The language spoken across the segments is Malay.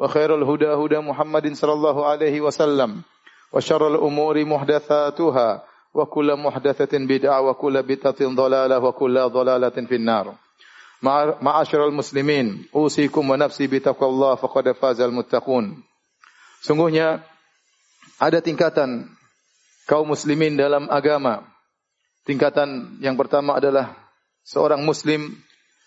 وخير الهدى هدى محمد صلى الله عليه وسلم وشر الأمور محدثاتها وكل محدثة بدعة وكل بدعة ضلالة وكل ضلالة في النار معاشر المسلمين أوصيكم ونفسي بتقوى الله فقد فاز المتقون Sungguhnya ada tingkatan kaum muslimin dalam agama. Tingkatan yang pertama adalah seorang muslim,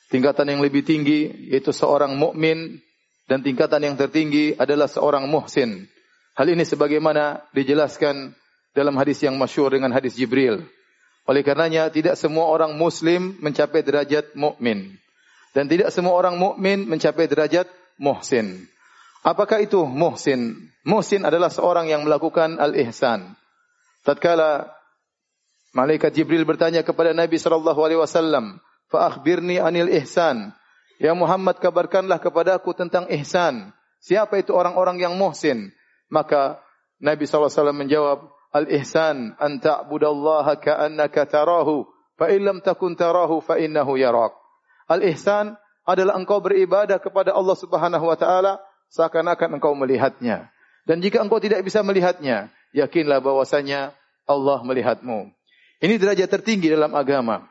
tingkatan yang lebih tinggi yaitu seorang mukmin dan tingkatan yang tertinggi adalah seorang muhsin. Hal ini sebagaimana dijelaskan dalam hadis yang masyhur dengan hadis Jibril. Oleh karenanya tidak semua orang muslim mencapai derajat mukmin dan tidak semua orang mukmin mencapai derajat muhsin. Apakah itu muhsin? Muhsin adalah seorang yang melakukan al-ihsan. Tatkala malaikat Jibril bertanya kepada Nabi sallallahu alaihi wasallam, "Fa akhbirni anil ihsan." Ya Muhammad kabarkanlah kepadaku tentang ihsan. Siapa itu orang-orang yang muhsin? Maka Nabi SAW menjawab, Al-ihsan an ta'budallaha ka'annaka tarahu, fa illam takun tarahu fa innahu yarak. Al-ihsan adalah engkau beribadah kepada Allah Subhanahu wa taala seakan-akan engkau melihatnya. Dan jika engkau tidak bisa melihatnya, yakinlah bahwasanya Allah melihatmu. Ini derajat tertinggi dalam agama,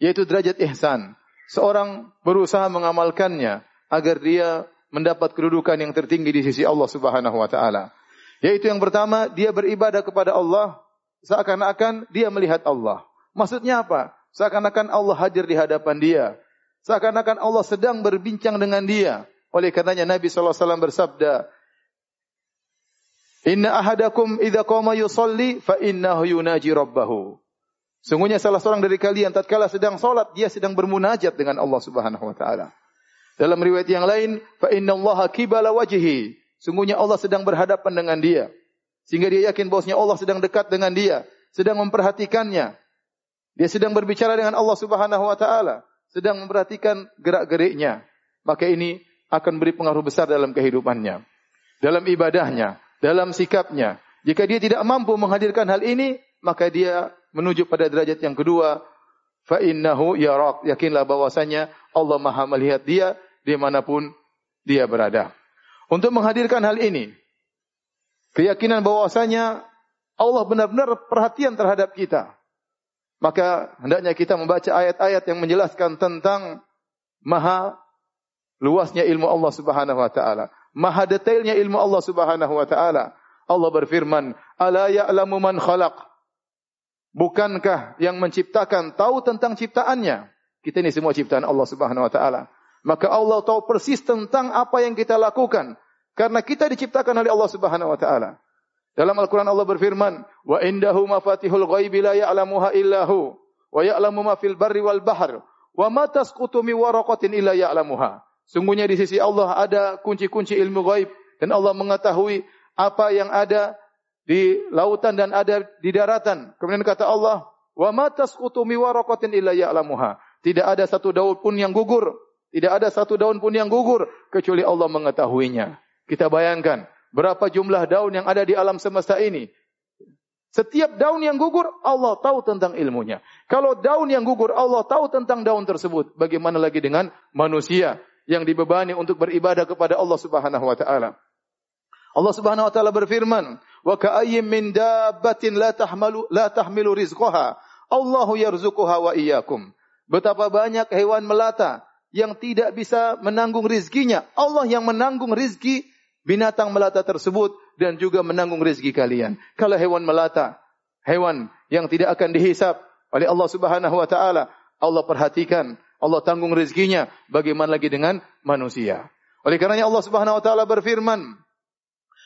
yaitu derajat ihsan seorang berusaha mengamalkannya agar dia mendapat kedudukan yang tertinggi di sisi Allah Subhanahu wa taala. Yaitu yang pertama, dia beribadah kepada Allah seakan-akan dia melihat Allah. Maksudnya apa? Seakan-akan Allah hadir di hadapan dia. Seakan-akan Allah sedang berbincang dengan dia. Oleh karenanya Nabi sallallahu alaihi wasallam bersabda, "Inna ahadakum idza qama yusalli fa innahu yunaji rabbahu." Sungguhnya salah seorang dari kalian tatkala sedang salat dia sedang bermunajat dengan Allah Subhanahu wa taala. Dalam riwayat yang lain, fa innallaha qibala wajhi. Sungguhnya Allah sedang berhadapan dengan dia. Sehingga dia yakin bahwasanya Allah sedang dekat dengan dia, sedang memperhatikannya. Dia sedang berbicara dengan Allah Subhanahu wa taala, sedang memperhatikan gerak-geriknya. Maka ini akan beri pengaruh besar dalam kehidupannya. Dalam ibadahnya, dalam sikapnya. Jika dia tidak mampu menghadirkan hal ini, maka dia menuju pada derajat yang kedua fa innahu yarak yakinlah bahwasanya Allah Maha melihat dia di manapun dia berada. Untuk menghadirkan hal ini keyakinan bahwasanya Allah benar-benar perhatian terhadap kita. Maka hendaknya kita membaca ayat-ayat yang menjelaskan tentang maha luasnya ilmu Allah Subhanahu wa taala. Maha detailnya ilmu Allah Subhanahu wa taala. Allah berfirman ala ya'lamu man khalaq Bukankah yang menciptakan tahu tentang ciptaannya? Kita ini semua ciptaan Allah Subhanahu wa taala. Maka Allah tahu persis tentang apa yang kita lakukan karena kita diciptakan oleh Allah Subhanahu wa taala. Dalam Al-Qur'an Allah berfirman, "Wa indahu mafatihul ghaibi la ya'lamuha illa hu, wa ya'lamu ma fil barri wal bahr, wa ma tasqutu min waraqatin illa ya'lamuha." Sungguhnya di sisi Allah ada kunci-kunci ilmu gaib dan Allah mengetahui apa yang ada di lautan dan ada di daratan. Kemudian kata Allah, "Wa ma tasqutu mi waraqatin illa ya'lamuha." Tidak ada satu daun pun yang gugur, tidak ada satu daun pun yang gugur kecuali Allah mengetahuinya. Kita bayangkan berapa jumlah daun yang ada di alam semesta ini. Setiap daun yang gugur, Allah tahu tentang ilmunya. Kalau daun yang gugur, Allah tahu tentang daun tersebut. Bagaimana lagi dengan manusia yang dibebani untuk beribadah kepada Allah Subhanahu wa taala? Allah Subhanahu wa taala berfirman, "Wa ka'ayyim min dabbatin la tahmalu la tahmilu rizqaha, Allahu yarzuquha wa iyyakum." Betapa banyak hewan melata yang tidak bisa menanggung rizkinya. Allah yang menanggung rizki binatang melata tersebut dan juga menanggung rizki kalian. Kalau hewan melata, hewan yang tidak akan dihisap oleh Allah Subhanahu wa taala, Allah perhatikan, Allah tanggung rizkinya. Bagaimana lagi dengan manusia? Oleh karenanya Allah Subhanahu wa taala berfirman,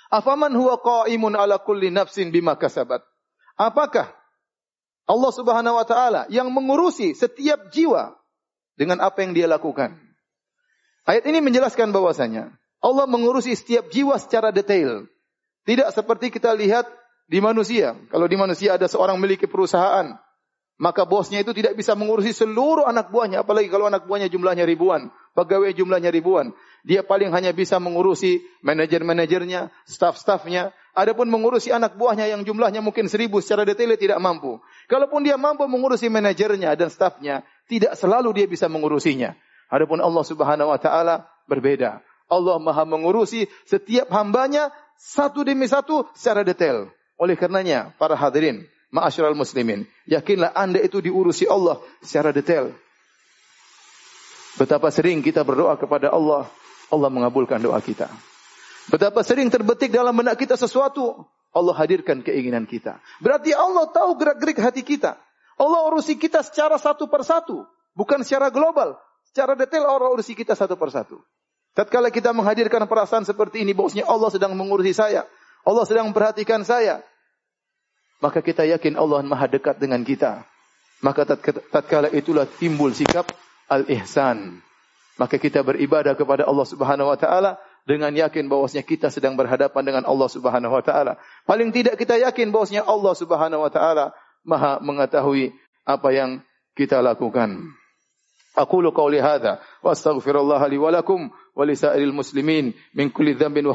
Afaman huwa qa'imun ala kulli nafsin bima kasabat? Apakah Allah Subhanahu wa taala yang mengurusi setiap jiwa dengan apa yang dia lakukan? Ayat ini menjelaskan bahwasanya Allah mengurusi setiap jiwa secara detail. Tidak seperti kita lihat di manusia. Kalau di manusia ada seorang memiliki perusahaan, maka bosnya itu tidak bisa mengurusi seluruh anak buahnya, apalagi kalau anak buahnya jumlahnya ribuan, pegawai jumlahnya ribuan. Dia paling hanya bisa mengurusi manajer-manajernya, staf-stafnya. Adapun mengurusi anak buahnya yang jumlahnya mungkin seribu secara detail tidak mampu. Kalaupun dia mampu mengurusi manajernya dan stafnya, tidak selalu dia bisa mengurusinya. Adapun Allah Subhanahu wa taala berbeda. Allah Maha mengurusi setiap hambanya satu demi satu secara detail. Oleh karenanya, para hadirin, ma'asyiral muslimin, yakinlah Anda itu diurusi Allah secara detail. Betapa sering kita berdoa kepada Allah, Allah mengabulkan doa kita. Betapa sering terbetik dalam benak kita sesuatu, Allah hadirkan keinginan kita. Berarti Allah tahu gerak-gerik hati kita. Allah urusi kita secara satu persatu, bukan secara global. Secara detail Allah urusi kita satu persatu. Tatkala kita menghadirkan perasaan seperti ini, bahwasanya Allah sedang mengurusi saya. Allah sedang memperhatikan saya. Maka kita yakin Allah maha dekat dengan kita. Maka tatkala itulah timbul sikap al-ihsan. Maka kita beribadah kepada Allah Subhanahu wa taala dengan yakin bahwasanya kita sedang berhadapan dengan Allah Subhanahu wa taala. Paling tidak kita yakin bahwasanya Allah Subhanahu wa taala Maha mengetahui apa yang kita lakukan. Aqulu qawli hadza wa astaghfirullah li wa lakum wa li sa'iril muslimin min kulli dhanbin wa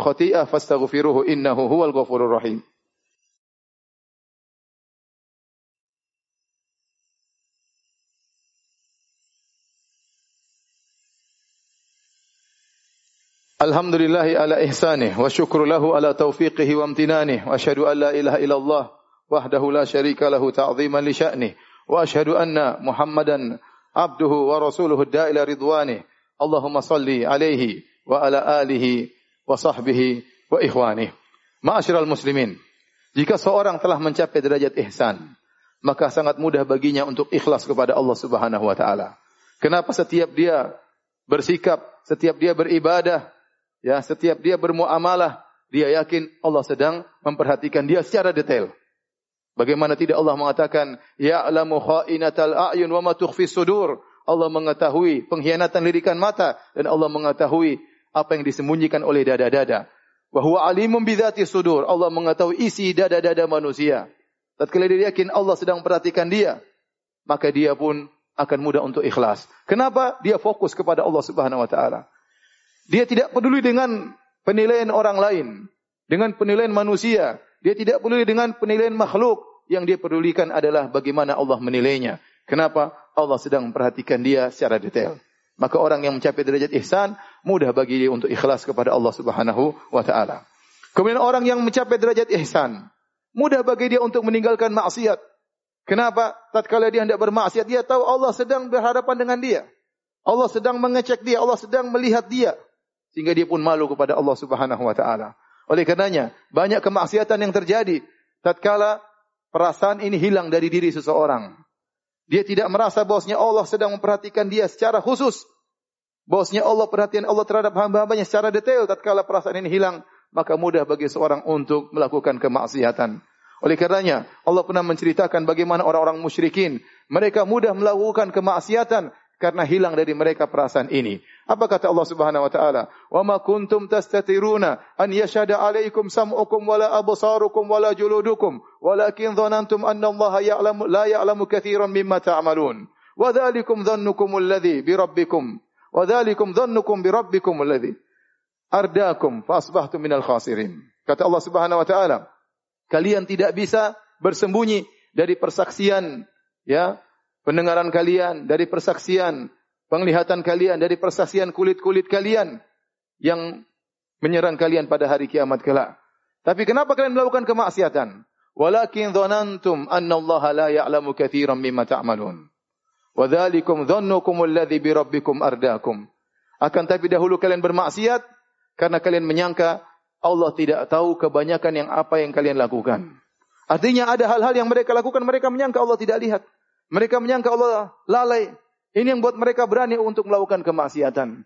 Alhamdulillahi ala ihsani wa syukru lahu ala tawfiqihi wa amtinani wa ashadu an la ilaha ilallah wahdahu la syarika lahu ta'ziman li sya'ni wa ashadu anna muhammadan abduhu wa rasuluhu da'ila ridwani Allahumma salli alaihi wa ala alihi wa sahbihi wa ikhwani ma'asyiral muslimin jika seorang telah mencapai derajat ihsan maka sangat mudah baginya untuk ikhlas kepada Allah subhanahu wa ta'ala. Kenapa setiap dia bersikap setiap dia beribadah Ya, setiap dia bermuamalah, dia yakin Allah sedang memperhatikan dia secara detail. Bagaimana tidak Allah mengatakan, Ya'lamu kha'inatal a'yun wa ma tukhfi sudur. Allah mengetahui pengkhianatan lirikan mata dan Allah mengetahui apa yang disembunyikan oleh dada-dada. Wa huwa alimun bi dzati sudur. Allah mengetahui isi dada-dada manusia. Tatkala dia yakin Allah sedang memperhatikan dia, maka dia pun akan mudah untuk ikhlas. Kenapa? Dia fokus kepada Allah Subhanahu wa taala. Dia tidak peduli dengan penilaian orang lain, dengan penilaian manusia. Dia tidak peduli dengan penilaian makhluk. Yang dia pedulikan adalah bagaimana Allah menilainya. Kenapa? Allah sedang memperhatikan dia secara detail. Maka orang yang mencapai derajat ihsan, mudah bagi dia untuk ikhlas kepada Allah subhanahu wa ta'ala. Kemudian orang yang mencapai derajat ihsan, mudah bagi dia untuk meninggalkan maksiat. Kenapa? Tatkala dia hendak bermaksiat, dia tahu Allah sedang berhadapan dengan dia. Allah sedang mengecek dia, Allah sedang melihat dia sehingga dia pun malu kepada Allah Subhanahu wa taala. Oleh karenanya, banyak kemaksiatan yang terjadi tatkala perasaan ini hilang dari diri seseorang. Dia tidak merasa bahwasanya Allah sedang memperhatikan dia secara khusus. Bahwasanya Allah perhatian Allah terhadap hamba-hambanya secara detail tatkala perasaan ini hilang, maka mudah bagi seorang untuk melakukan kemaksiatan. Oleh karenanya, Allah pernah menceritakan bagaimana orang-orang musyrikin mereka mudah melakukan kemaksiatan karena hilang dari mereka perasaan ini. Apa kata Allah Subhanahu wa taala? "Wa ma kuntum tastatiruna an yashhada 'alaikum sam'ukum wala absarukum wala juludukum, walakin dhanantum anna Allah ya'lamu la ya'lamu katsiran mimma ta'malun." Wa dzalikum dhannukum alladhi bi rabbikum. Wa dzalikum dhannukum bi rabbikum alladhi ardakum fa asbahtum minal khasirin. Kata Allah Subhanahu wa taala, kalian tidak bisa bersembunyi dari persaksian ya pendengaran kalian, dari persaksian, penglihatan kalian, dari persaksian kulit-kulit kalian yang menyerang kalian pada hari kiamat kelak. Tapi kenapa kalian melakukan kemaksiatan? Walakin dhanantum anna Allah la ya'lamu katsiran mimma ta'malun. Wa dzalikum dhannukum alladhi bi rabbikum ardakum. Akan tapi dahulu kalian bermaksiat karena kalian menyangka Allah tidak tahu kebanyakan yang apa yang kalian lakukan. Artinya ada hal-hal yang mereka lakukan mereka menyangka Allah tidak lihat. Mereka menyangka Allah lalai. Ini yang buat mereka berani untuk melakukan kemaksiatan.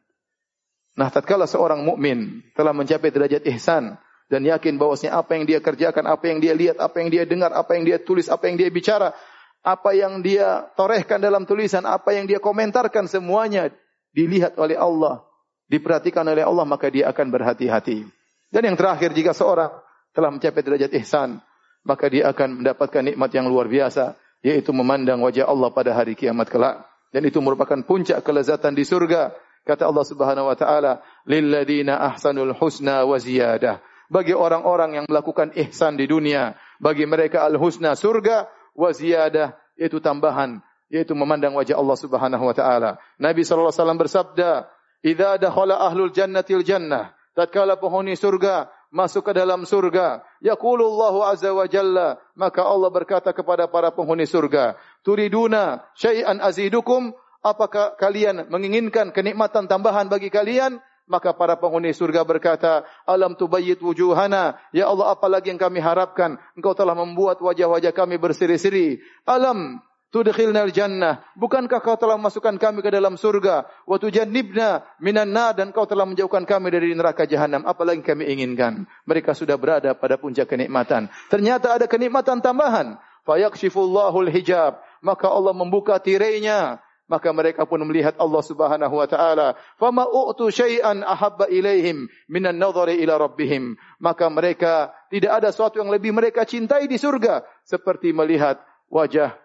Nah, tatkala seorang mukmin telah mencapai derajat ihsan dan yakin bahwasanya apa yang dia kerjakan, apa yang dia lihat, apa yang dia dengar, apa yang dia tulis, apa yang dia bicara, apa yang dia torehkan dalam tulisan, apa yang dia komentarkan semuanya dilihat oleh Allah, diperhatikan oleh Allah, maka dia akan berhati-hati. Dan yang terakhir jika seorang telah mencapai derajat ihsan, maka dia akan mendapatkan nikmat yang luar biasa, yaitu memandang wajah Allah pada hari kiamat kelak. Dan itu merupakan puncak kelezatan di surga. Kata Allah Subhanahu wa taala, "Lilladzina ahsanul husna wa ziyadah." Bagi orang-orang yang melakukan ihsan di dunia, bagi mereka al-husna surga wa ziyadah yaitu tambahan, yaitu memandang wajah Allah Subhanahu wa taala. Nabi sallallahu alaihi wasallam bersabda, "Idza dakhala ahlul jannatil jannah" tatkala penghuni surga masuk ke dalam surga. Yaqulullahu azza wa jalla, maka Allah berkata kepada para penghuni surga, "Turiduna syai'an azidukum?" Apakah kalian menginginkan kenikmatan tambahan bagi kalian? Maka para penghuni surga berkata, Alam tubayyid wujuhana. Ya Allah, apa lagi yang kami harapkan? Engkau telah membuat wajah-wajah kami berseri-seri. Alam tudkhilna al-jannah. Bukankah kau telah masukkan kami ke dalam surga? Wa tujannibna minan nar dan kau telah menjauhkan kami dari neraka jahanam apalagi kami inginkan? Mereka sudah berada pada puncak kenikmatan. Ternyata ada kenikmatan tambahan. Fayakshifullahu al-hijab maka Allah membuka tirainya. Maka mereka pun melihat Allah Subhanahu wa taala. Fama u'tu syai'an ahabba ilaihim minan nadhari ila rabbihim. Maka mereka tidak ada sesuatu yang lebih mereka cintai di surga. Seperti melihat wajah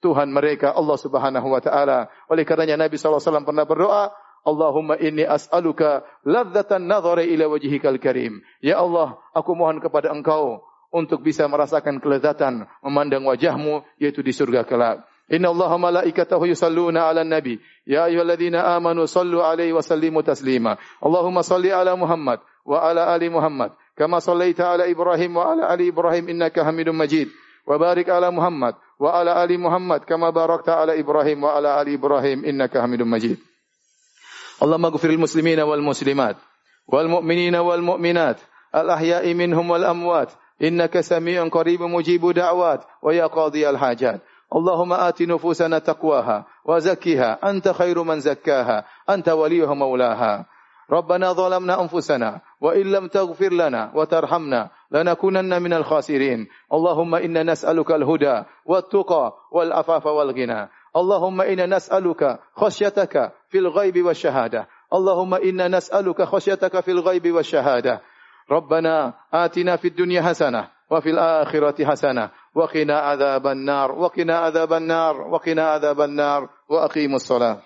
Tuhan mereka Allah Subhanahu wa taala. Oleh karenanya Nabi sallallahu alaihi wasallam pernah berdoa, Allahumma inni as'aluka ladzatan nadhari ila wajhikal karim. Ya Allah, aku mohon kepada Engkau untuk bisa merasakan kelezatan memandang wajahmu yaitu di surga kelak. Inna Allah malaikatahu yusalluna ala nabi. Ya ayuhalladzina amanu sallu alaihi wa sallimu taslima. Allahumma salli ala Muhammad wa ala ali Muhammad. Kama sallaita ala Ibrahim wa ala ali Ibrahim innaka hamidun majid. Wa barik ala Muhammad وعلى آل محمد كما باركت على إبراهيم وعلى آل إبراهيم إنك حميد مجيد. اللهم اغفر للمسلمين والمسلمات والمؤمنين والمؤمنات الأحياء منهم والأموات إنك سميع قريب مجيب دعوات ويا قاضي الحاجات. اللهم آت نفوسنا تقواها وزكها. أنت خير من زكاها. أنت وليها مولاها. ربنا ظلمنا أنفسنا وإن لم تغفر لنا وترحمنا لنكونن من الخاسرين. اللهم إنا نسألك الهدى والتقى والعفاف والغنى. اللهم إنا نسألك خشيتك في الغيب والشهادة. اللهم إنا نسألك خشيتك في الغيب والشهادة. ربنا آتنا في الدنيا حسنة وفي الآخرة حسنة. وقنا عذاب النار وقنا عذاب النار وقنا عذاب النار. وأقيموا الصلاة.